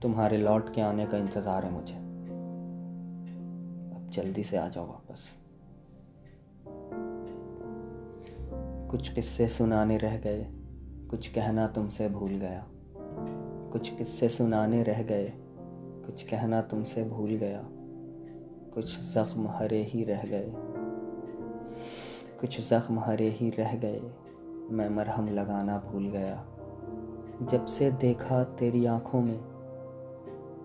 تمہارے لوٹ کے آنے کا انتظار ہے مجھے۔ اب جلدی سے آ جاؤ واپس۔ کچھ قصے سنانے رہ گئے، کچھ کہنا تم سے بھول گیا۔ کچھ قصے سنانے رہ گئے، کچھ کہنا تم سے بھول گیا۔ کچھ زخم ہرے ہی رہ گئے۔ کچھ زخم ہرے ہی رہ گئے، میں مرہم لگانا بھول گیا۔ جب سے دیکھا تیری آنکھوں میں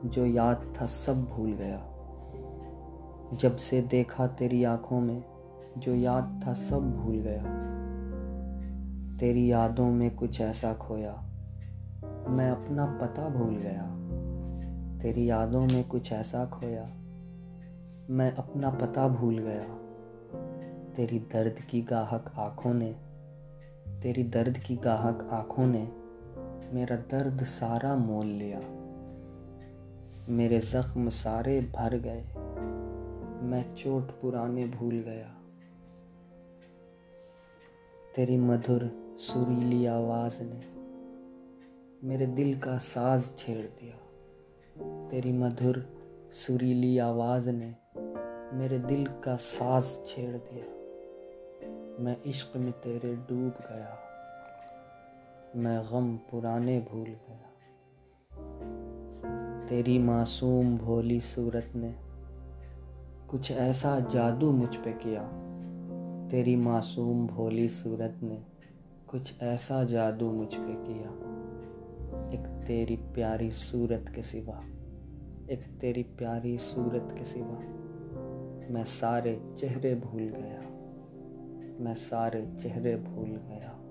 جو یاد تھا سب بھول گیا۔ جب سے دیکھا تیری آنکھوں میں جو یاد تھا سب بھول گیا۔ تیری یادوں میں کچھ ایسا کھویا۔ میں اپنا پتہ بھول گیا۔ تیری یادوں میں کچھ ایسا کھویا۔ میں اپنا پتہ بھول گیا۔ تیری درد کی گاہک آنکھوں نے، تیری درد کی گاہک آنکھوں نے میرا درد سارا مول لیا۔ میرے زخم سارے بھر گئے۔ میں چوٹ پرانے بھول گیا۔ تیری مدھر سریلی آواز نے میرے دل کا ساز چھیڑ دیا۔ تیری مدھر سریلی آواز نے میرے دل کا ساز چھیڑ دیا۔ میں عشق میں تیرے ڈوب گیا۔ میں غم پرانے بھول گیا۔ تیری معصوم بھولی صورت نے کچھ ایسا جادو مجھ پہ کیا۔ تیری معصوم بھولی صورت نے کچھ ایسا جادو مجھ پہ کیا۔ ایک تیری پیاری صورت کے سوا، ایک تیری پیاری صورت کے سوا میں سارے چہرے بھول گیا۔ میں سارے چہرے بھول گیا۔